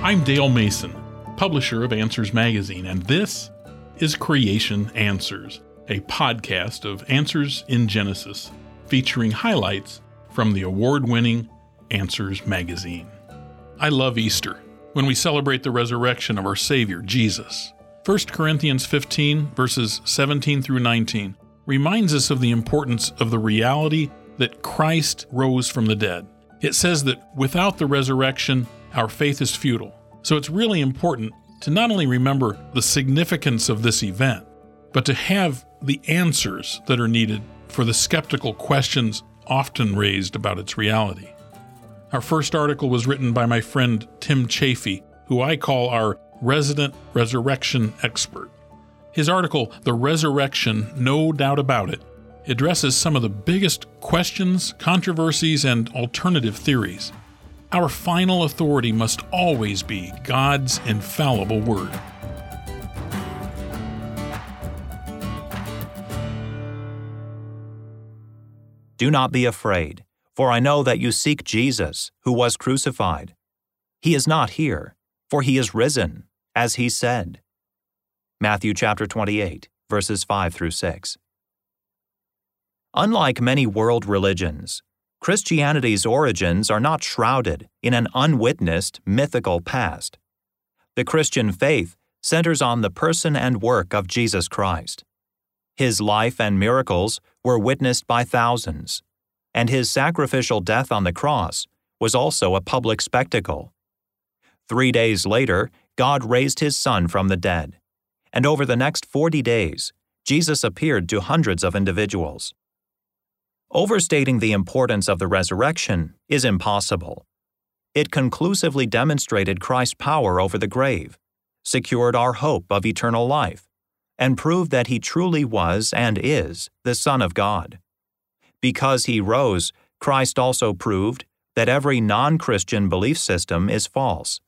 I'm Dale Mason, publisher of Answers Magazine, and this is Creation Answers, a podcast of Answers in Genesis, featuring highlights from the award winning Answers Magazine. I love Easter, when we celebrate the resurrection of our Savior, Jesus. 1 Corinthians 15, verses 17 through 19, reminds us of the importance of the reality that Christ rose from the dead. It says that without the resurrection, our faith is futile. So it's really important to not only remember the significance of this event, but to have the answers that are needed for the skeptical questions often raised about its reality. Our first article was written by my friend Tim Chaffey, who I call our resident resurrection expert. His article, The Resurrection No Doubt About It, addresses some of the biggest questions, controversies, and alternative theories. Our final authority must always be God's infallible Word. Do not be afraid, for I know that you seek Jesus, who was crucified. He is not here, for he is risen, as he said. Matthew chapter 28, verses 5 through 6. Unlike many world religions, Christianity's origins are not shrouded in an unwitnessed mythical past. The Christian faith centers on the person and work of Jesus Christ. His life and miracles were witnessed by thousands, and his sacrificial death on the cross was also a public spectacle. Three days later, God raised his Son from the dead, and over the next 40 days, Jesus appeared to hundreds of individuals. Overstating the importance of the resurrection is impossible. It conclusively demonstrated Christ's power over the grave, secured our hope of eternal life, and proved that he truly was and is the Son of God. Because he rose, Christ also proved that every non Christian belief system is false,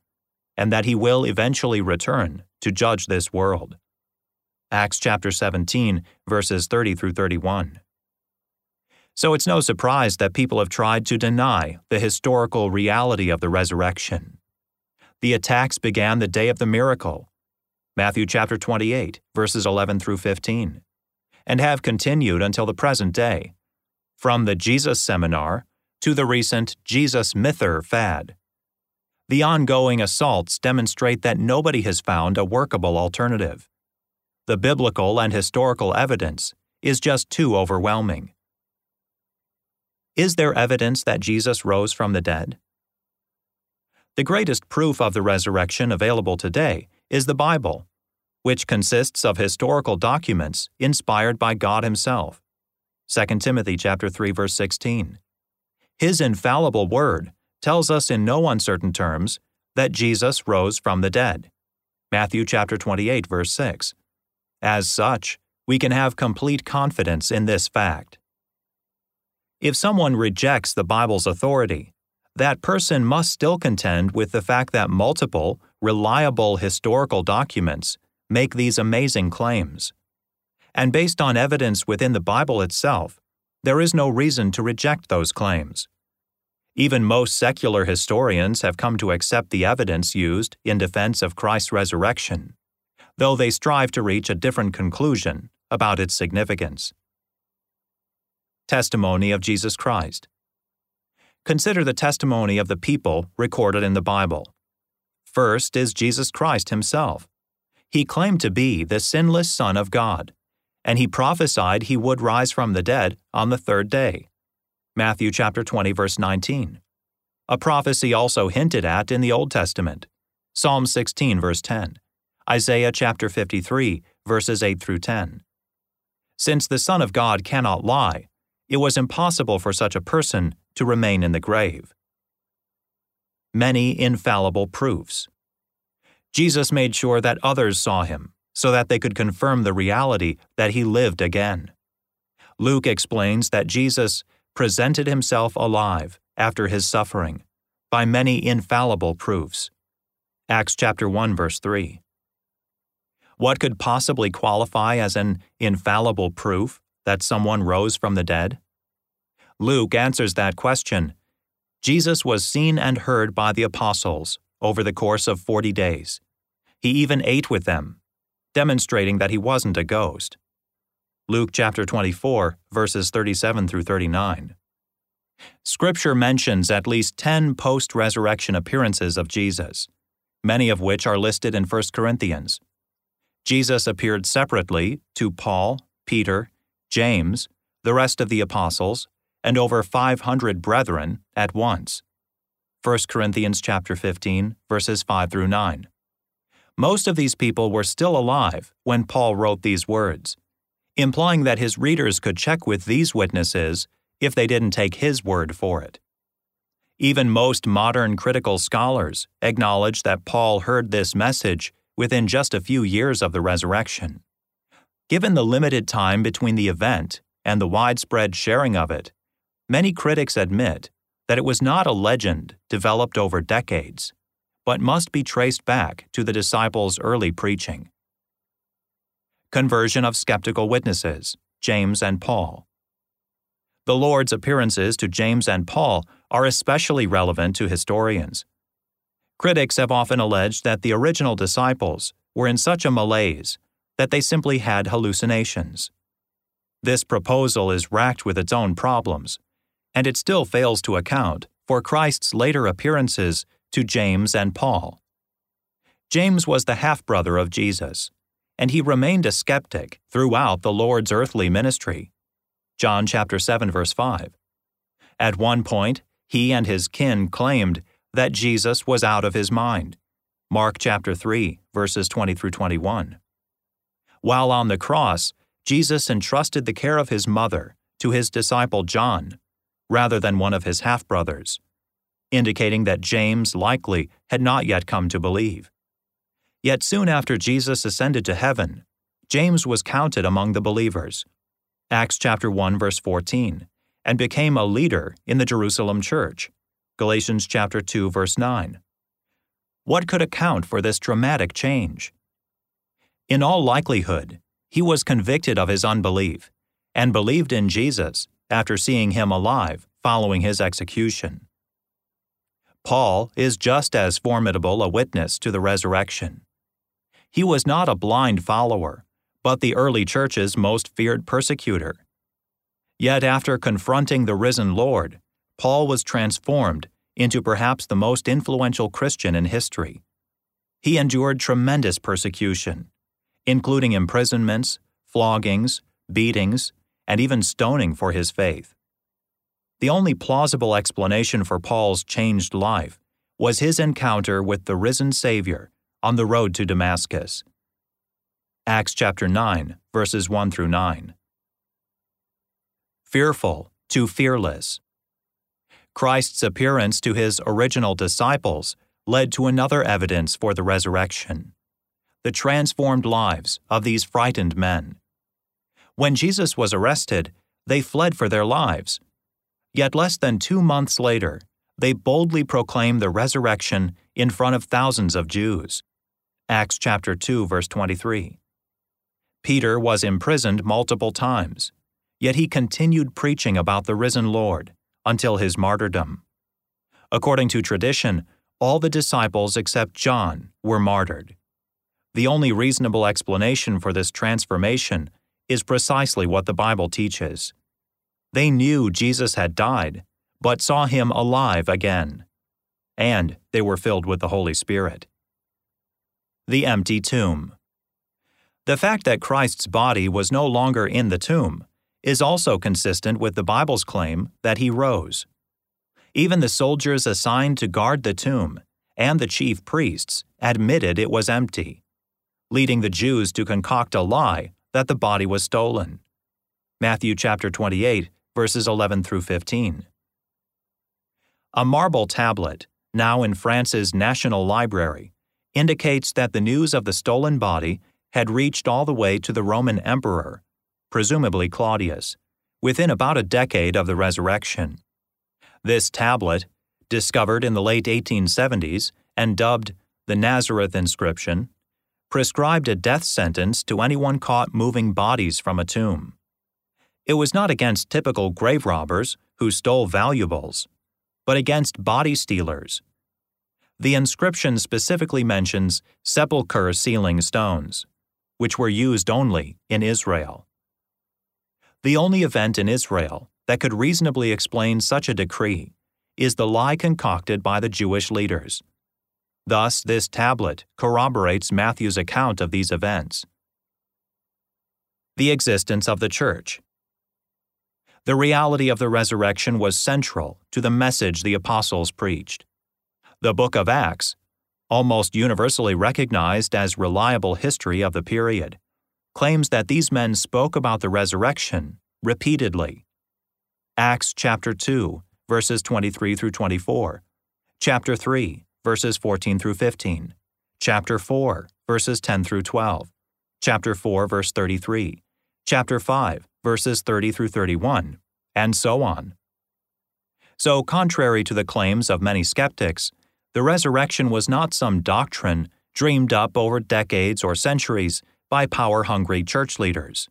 and that he will eventually return to judge this world. Acts chapter 17, verses 30 through 31. So it's no surprise that people have tried to deny the historical reality of the resurrection. The attacks began the day of the miracle, Matthew chapter 28, verses 11 through 15, and have continued until the present day, from the Jesus seminar to the recent Jesus Myther fad. The ongoing assaults demonstrate that nobody has found a workable alternative. The biblical and historical evidence is just too overwhelming. Is there evidence that Jesus rose from the dead? The greatest proof of the resurrection available today is the Bible, which consists of historical documents inspired by God himself. 2 Timothy chapter 3 verse 16. His infallible word tells us in no uncertain terms that Jesus rose from the dead. Matthew chapter 28 verse 6. As such, we can have complete confidence in this fact. If someone rejects the Bible's authority, that person must still contend with the fact that multiple, reliable historical documents make these amazing claims. And based on evidence within the Bible itself, there is no reason to reject those claims. Even most secular historians have come to accept the evidence used in defense of Christ's resurrection, though they strive to reach a different conclusion about its significance. Testimony of Jesus Christ. Consider the testimony of the people recorded in the Bible. First is Jesus Christ himself. He claimed to be the sinless Son of God, and he prophesied he would rise from the dead on the third day. Matthew chapter 20 verse 19. A prophecy also hinted at in the Old Testament. Psalm 16 verse 10. Isaiah chapter 53 verses 8 through 10. Since the Son of God cannot lie, it was impossible for such a person to remain in the grave. Many infallible proofs. Jesus made sure that others saw him, so that they could confirm the reality that he lived again. Luke explains that Jesus presented himself alive after his suffering by many infallible proofs. Acts chapter 1 verse 3. What could possibly qualify as an infallible proof that someone rose from the dead? Luke answers that question. Jesus was seen and heard by the apostles, over the course of 40 days. He even ate with them, demonstrating that he wasn't a ghost. Luke chapter 24, verses 37 through 39. Scripture mentions at least 10 post resurrection appearances of Jesus, many of which are listed in 1 Corinthians. Jesus appeared separately to Paul, Peter, James, the rest of the apostles, and over 500 brethren at once. 1 Corinthians chapter 15 verses 5 through 9. Most of these people were still alive when Paul wrote these words, implying that his readers could check with these witnesses if they didn't take his word for it. Even most modern critical scholars acknowledge that Paul heard this message within just a few years of the resurrection. Given the limited time between the event and the widespread sharing of it, many critics admit that it was not a legend developed over decades, but must be traced back to the disciples' early preaching. Conversion of skeptical witnesses, James and Paul. The Lord's appearances to James and Paul are especially relevant to historians. Critics have often alleged that the original disciples were in such a malaise that they simply had hallucinations. This proposal is racked with its own problems, and it still fails to account for Christ's later appearances to James and Paul. James was the half brother of Jesus, and he remained a skeptic throughout the Lord's earthly ministry. John chapter 7 verse 5. At one point, he and his kin claimed that Jesus was out of his mind. Mark chapter 3 verses 20 through 21. While on the cross, Jesus entrusted the care of his mother to his disciple John rather than one of his half brothers, indicating that James likely had not yet come to believe. Yet soon after Jesus ascended to heaven, James was counted among the believers. Acts chapter 1 verse 14, and became a leader in the Jerusalem church. Galatians chapter 2 verse 9. What could account for this dramatic change? In all likelihood, he was convicted of his unbelief and believed in Jesus after seeing him alive following his execution. Paul is just as formidable a witness to the resurrection. He was not a blind follower, but the early church's most feared persecutor. Yet after confronting the risen Lord, Paul was transformed into perhaps the most influential Christian in history. He endured tremendous persecution, including imprisonments, floggings, beatings, and even stoning for his faith. The only plausible explanation for Paul's changed life was his encounter with the risen Savior on the road to Damascus. Acts chapter 9, verses 1 through 9. Fearful to fearless. Christ's appearance to his original disciples led to another evidence for the resurrection the transformed lives of these frightened men. When Jesus was arrested, they fled for their lives. Yet less than two months later, they boldly proclaimed the resurrection in front of thousands of Jews. Acts chapter 2 verse 23. Peter was imprisoned multiple times, yet he continued preaching about the risen Lord until his martyrdom. According to tradition, all the disciples except John were martyred. The only reasonable explanation for this transformation is precisely what the Bible teaches. They knew Jesus had died, but saw him alive again. And they were filled with the Holy Spirit the empty tomb. The fact that Christ's body was no longer in the tomb is also consistent with the Bible's claim that he rose. Even the soldiers assigned to guard the tomb and the chief priests admitted it was empty, leading the Jews to concoct a lie that the body was stolen. Matthew chapter 28 verses 11 through 15. A marble tablet, now in France's National Library, indicates that the news of the stolen body had reached all the way to the Roman emperor, presumably Claudius, within about a decade of the resurrection. This tablet, discovered in the late 1870s and dubbed the Nazareth inscription, prescribed a death sentence to anyone caught moving bodies from a tomb. It was not against typical grave robbers who stole valuables, but against body stealers The inscription specifically mentions sepulchre sealing stones, which were used only in Israel. The only event in Israel that could reasonably explain such a decree is the lie concocted by the Jewish leaders. Thus, this tablet corroborates Matthew's account of these events. The existence of the Church. The reality of the resurrection was central to the message the apostles preached. The book of Acts, almost universally recognized as reliable history of the period, claims that these men spoke about the resurrection repeatedly. Acts chapter 2, verses 23 through 24, chapter 3, verses 14 through 15, chapter 4, verses 10 through 12, chapter 4, verse 33, chapter 5, verses 30 through 31, and so on. So, contrary to the claims of many skeptics, the resurrection was not some doctrine dreamed up over decades or centuries by power hungry church leaders.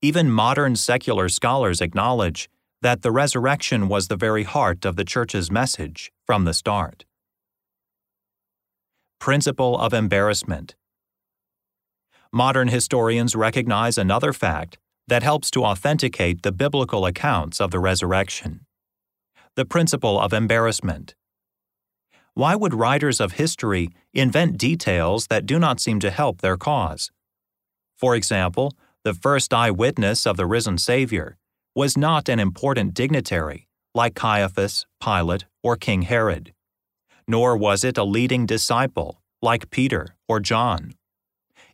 Even modern secular scholars acknowledge that the resurrection was the very heart of the Church's message from the start. Principle of embarrassment. Modern historians recognize another fact that helps to authenticate the biblical accounts of the resurrection the principle of embarrassment. Why would writers of history invent details that do not seem to help their cause? For example, the first eyewitness of the risen Savior was not an important dignitary like Caiaphas, Pilate, or King Herod, nor was it a leading disciple like Peter or John.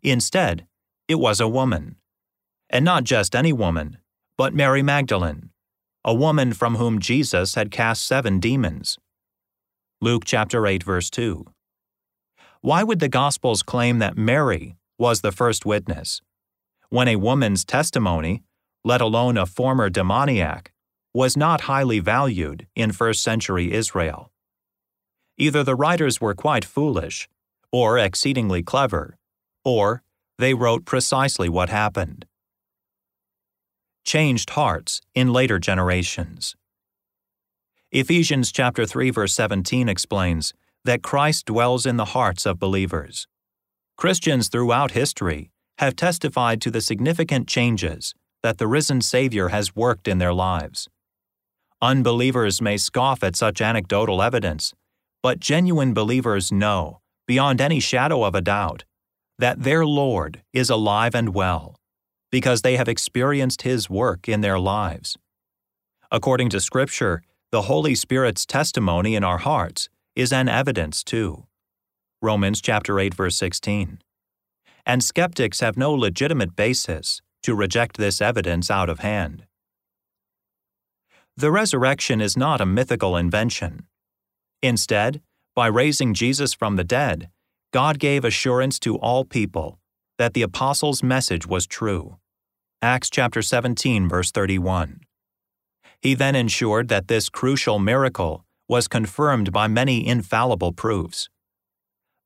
Instead, it was a woman. And not just any woman, but Mary Magdalene, a woman from whom Jesus had cast seven demons. Luke chapter 8 verse 2. Why would the Gospels claim that Mary was the first witness, when a woman's testimony, let alone a former demoniac, was not highly valued in first century Israel. Either the writers were quite foolish, or exceedingly clever, or they wrote precisely what happened. Changed hearts in later generations. Ephesians chapter 3 verse 17 explains that Christ dwells in the hearts of believers. Christians throughout history have testified to the significant changes that the risen Savior has worked in their lives. Unbelievers may scoff at such anecdotal evidence, but genuine believers know, beyond any shadow of a doubt, that their Lord is alive and well, because they have experienced His work in their lives. According to Scripture, the Holy Spirit's testimony in our hearts is an evidence too. Romans chapter 8 verse 16 and skeptics have no legitimate basis to reject this evidence out of hand. The resurrection is not a mythical invention. Instead, by raising Jesus from the dead, God gave assurance to all people that the apostles' message was true. Acts chapter 17 verse 31. He then ensured that this crucial miracle was confirmed by many infallible proofs.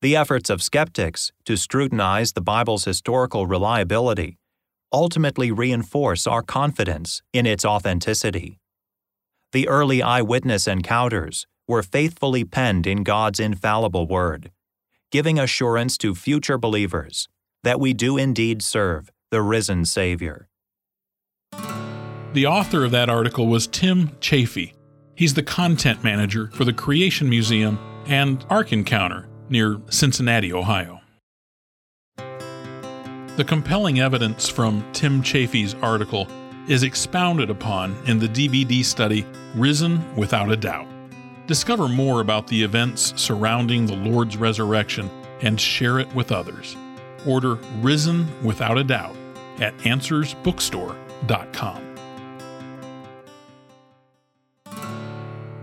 The efforts of skeptics to scrutinize the Bible's historical reliability ultimately reinforce our confidence in its authenticity. The early eyewitness encounters were faithfully penned in God's infallible word, giving assurance to future believers that we do indeed serve the risen Savior. The author of that article was Tim Chaffey. He's the content manager for the Creation Museum and Ark Encounter near Cincinnati, Ohio. The compelling evidence from Tim Chaffey's article is expounded upon in the DVD study Risen Without a Doubt. Discover more about the events surrounding the Lord's resurrection and share it with others. Order Risen Without a Doubt at AnswersBookstore.com.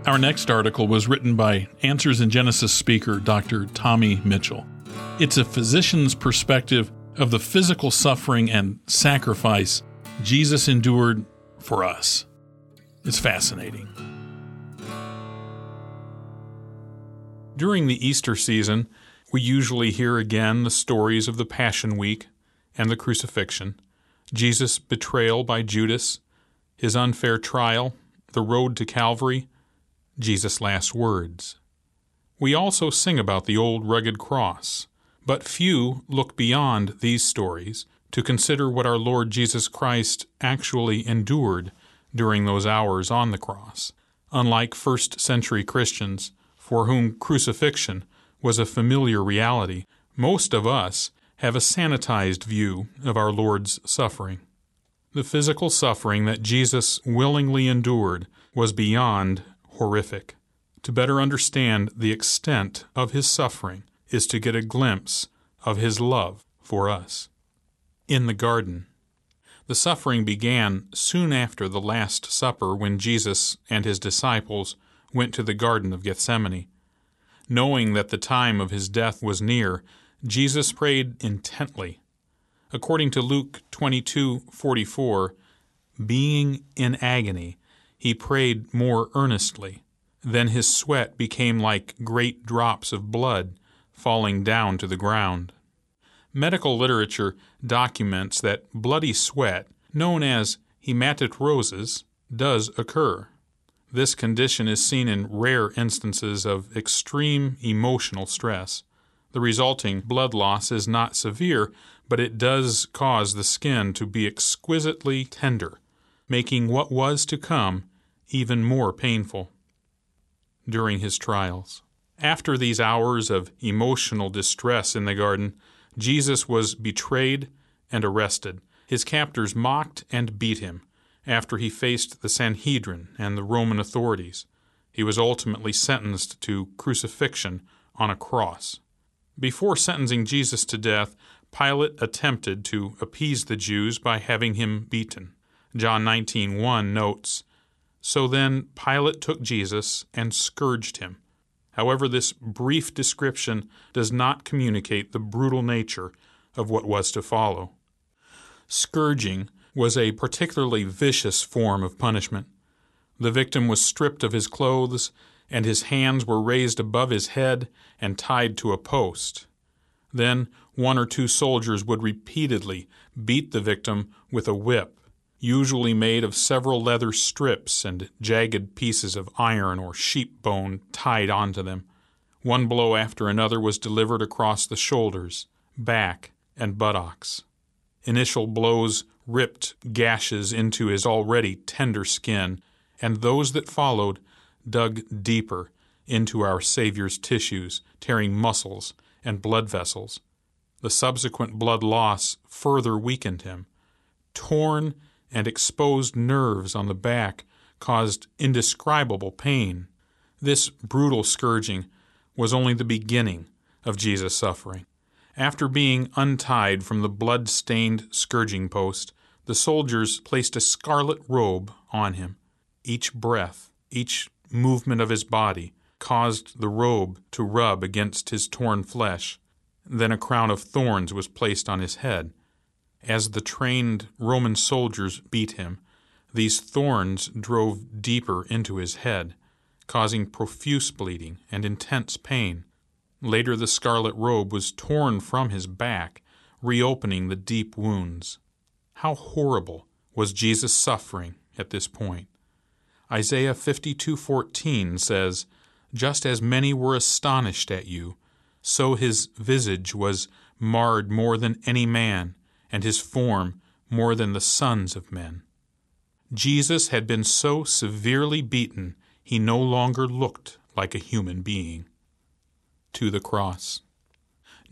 Our next article was written by Answers in Genesis speaker Dr. Tommy Mitchell. It's a physician's perspective of the physical suffering and sacrifice Jesus endured for us. It's fascinating. During the Easter season, we usually hear again the stories of the Passion Week and the crucifixion, Jesus' betrayal by Judas, his unfair trial, the road to Calvary, Jesus' last words. We also sing about the old rugged cross, but few look beyond these stories to consider what our Lord Jesus Christ actually endured during those hours on the cross. Unlike first century Christians, for whom crucifixion was a familiar reality, most of us have a sanitized view of our Lord's suffering. The physical suffering that Jesus willingly endured was beyond horrific. To better understand the extent of his suffering is to get a glimpse of his love for us. In the garden, the suffering began soon after the Last Supper when Jesus and his disciples went to the Garden of Gethsemane. Knowing that the time of his death was near, Jesus prayed intently. According to Luke 22:44, being in agony, he prayed more earnestly. Then his sweat became like great drops of blood falling down to the ground. Medical literature documents that bloody sweat, known as hematidrosis, does occur. This condition is seen in rare instances of extreme emotional stress. The resulting blood loss is not severe, but it does cause the skin to be exquisitely tender, making what was to come even more painful during his trials. After these hours of emotional distress in the garden, Jesus was betrayed and arrested. His captors mocked and beat him after he faced the Sanhedrin and the Roman authorities. He was ultimately sentenced to crucifixion on a cross. Before sentencing Jesus to death, Pilate attempted to appease the Jews by having him beaten. John 19:1 notes, so then Pilate took Jesus and scourged him. However, this brief description does not communicate the brutal nature of what was to follow. Scourging was a particularly vicious form of punishment. The victim was stripped of his clothes, and his hands were raised above his head and tied to a post. Then one or two soldiers would repeatedly beat the victim with a whip usually made of several leather strips and jagged pieces of iron or sheep bone tied onto them. One blow after another was delivered across the shoulders, back, and buttocks. Initial blows ripped gashes into his already tender skin, and those that followed dug deeper into our Savior's tissues, tearing muscles and blood vessels. The subsequent blood loss further weakened him. Torn and exposed nerves on the back caused indescribable pain. This brutal scourging was only the beginning of Jesus' suffering. After being untied from the blood stained scourging post, the soldiers placed a scarlet robe on him. Each breath, each movement of his body, caused the robe to rub against his torn flesh. Then a crown of thorns was placed on his head. As the trained Roman soldiers beat him, these thorns drove deeper into his head, causing profuse bleeding and intense pain. Later, the scarlet robe was torn from his back, reopening the deep wounds. How horrible was Jesus' suffering at this point? Isaiah 52:14 says, "Just as many were astonished at you, so his visage was marred more than any man, and his form more than the sons of men. Jesus had been so severely beaten he no longer looked like a human being. To the cross.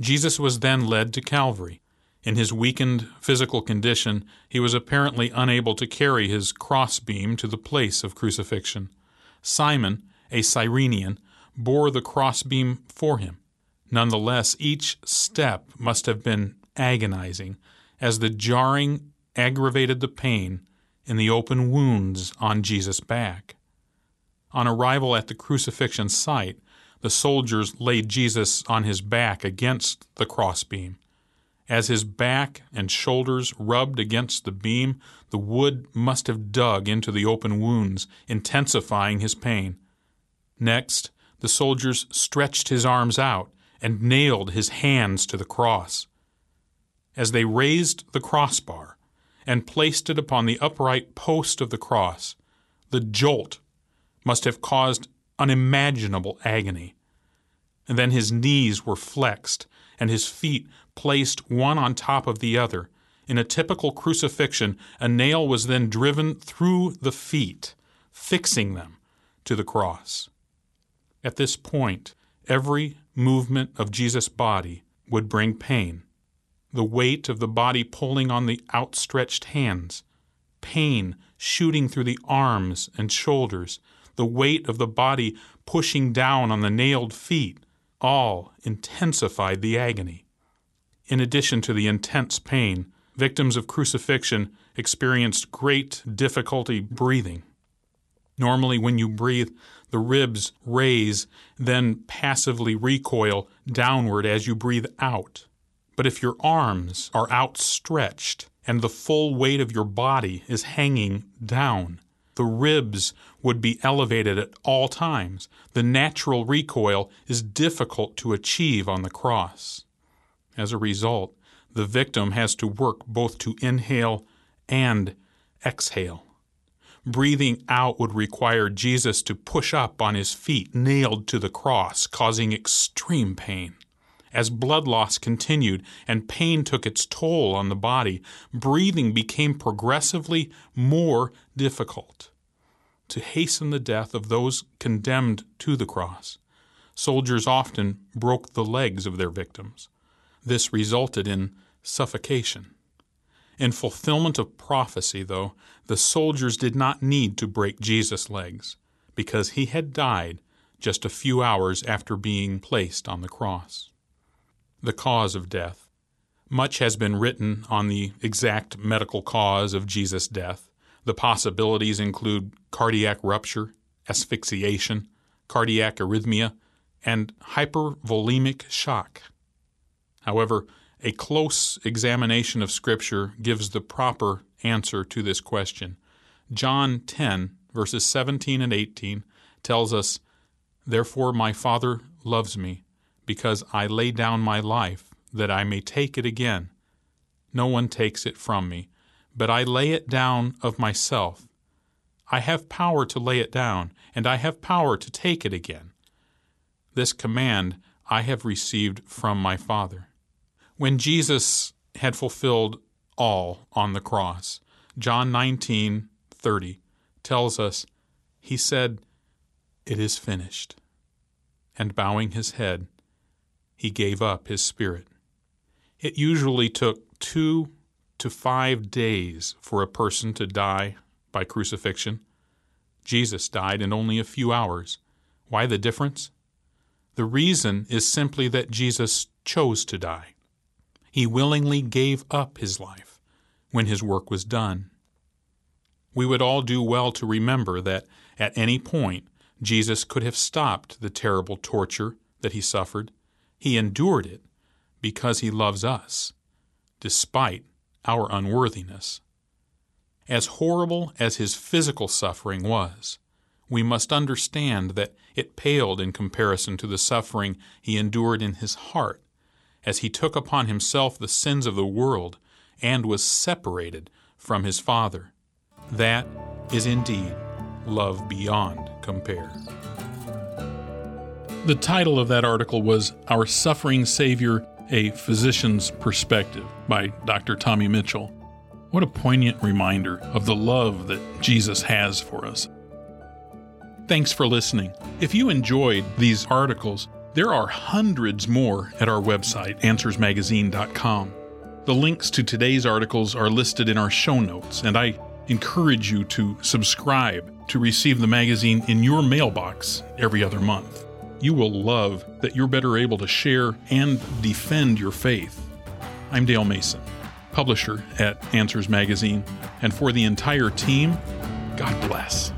Jesus was then led to Calvary. In his weakened physical condition, he was apparently unable to carry his crossbeam to the place of crucifixion. Simon, a Cyrenian, bore the crossbeam for him. Nonetheless, each step must have been agonizing, as the jarring aggravated the pain in the open wounds on Jesus' back. On arrival at the crucifixion site, the soldiers laid Jesus on his back against the crossbeam. As his back and shoulders rubbed against the beam, the wood must have dug into the open wounds, intensifying his pain. Next, the soldiers stretched his arms out and nailed his hands to the cross as they raised the crossbar and placed it upon the upright post of the cross, the jolt must have caused unimaginable agony. And then his knees were flexed and his feet placed one on top of the other. In a typical crucifixion, a nail was then driven through the feet, fixing them to the cross. At this point, every movement of Jesus' body would bring pain. The weight of the body pulling on the outstretched hands, pain shooting through the arms and shoulders, the weight of the body pushing down on the nailed feet, all intensified the agony. In addition to the intense pain, victims of crucifixion experienced great difficulty breathing. Normally, when you breathe, the ribs raise, then passively recoil downward as you breathe out. But if your arms are outstretched and the full weight of your body is hanging down, the ribs would be elevated at all times. The natural recoil is difficult to achieve on the cross. As a result, the victim has to work both to inhale and exhale. Breathing out would require Jesus to push up on his feet, nailed to the cross, causing extreme pain. As blood loss continued and pain took its toll on the body, breathing became progressively more difficult. To hasten the death of those condemned to the cross, soldiers often broke the legs of their victims. This resulted in suffocation. In fulfillment of prophecy, though, the soldiers did not need to break Jesus' legs, because he had died just a few hours after being placed on the cross. The cause of death. Much has been written on the exact medical cause of Jesus' death. The possibilities include cardiac rupture, asphyxiation, cardiac arrhythmia, and hypovolemic shock. However, a close examination of Scripture gives the proper answer to this question. John 10, verses 17 and 18, tells us, Therefore my Father loves me, because I lay down my life, that I may take it again. No one takes it from me, but I lay it down of myself. I have power to lay it down, and I have power to take it again. This command I have received from my Father. When Jesus had fulfilled all on the cross, John 19:30 tells us he said, "It is finished." And bowing his head, he gave up his spirit. It usually took 2 to 5 days for a person to die by crucifixion. Jesus died in only a few hours. Why the difference? The reason is simply that Jesus chose to die. He willingly gave up his life when his work was done. We would all do well to remember that at any point Jesus could have stopped the terrible torture that he suffered. He endured it because he loves us, despite our unworthiness. As horrible as his physical suffering was, we must understand that it paled in comparison to the suffering he endured in his heart as he took upon himself the sins of the world and was separated from his Father. That is indeed love beyond compare. The title of that article was Our Suffering Savior A Physician's Perspective by Dr. Tommy Mitchell. What a poignant reminder of the love that Jesus has for us. Thanks for listening. If you enjoyed these articles, there are hundreds more at our website, AnswersMagazine.com. The links to today's articles are listed in our show notes, and I encourage you to subscribe to receive the magazine in your mailbox every other month. You will love that you're better able to share and defend your faith. I'm Dale Mason, publisher at Answers Magazine, and for the entire team, God bless.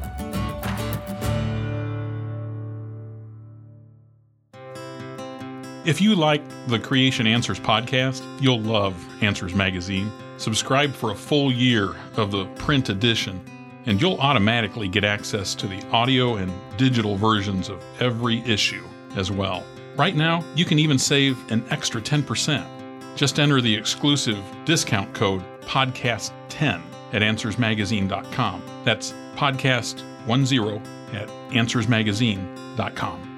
If you like the Creation Answers podcast, you'll love Answers Magazine. Subscribe for a full year of the print edition, and you'll automatically get access to the audio and digital versions of every issue as well. Right now, you can even save an extra 10%. Just enter the exclusive discount code podcast10 at answersmagazine.com. That's podcast10 at answersmagazine.com.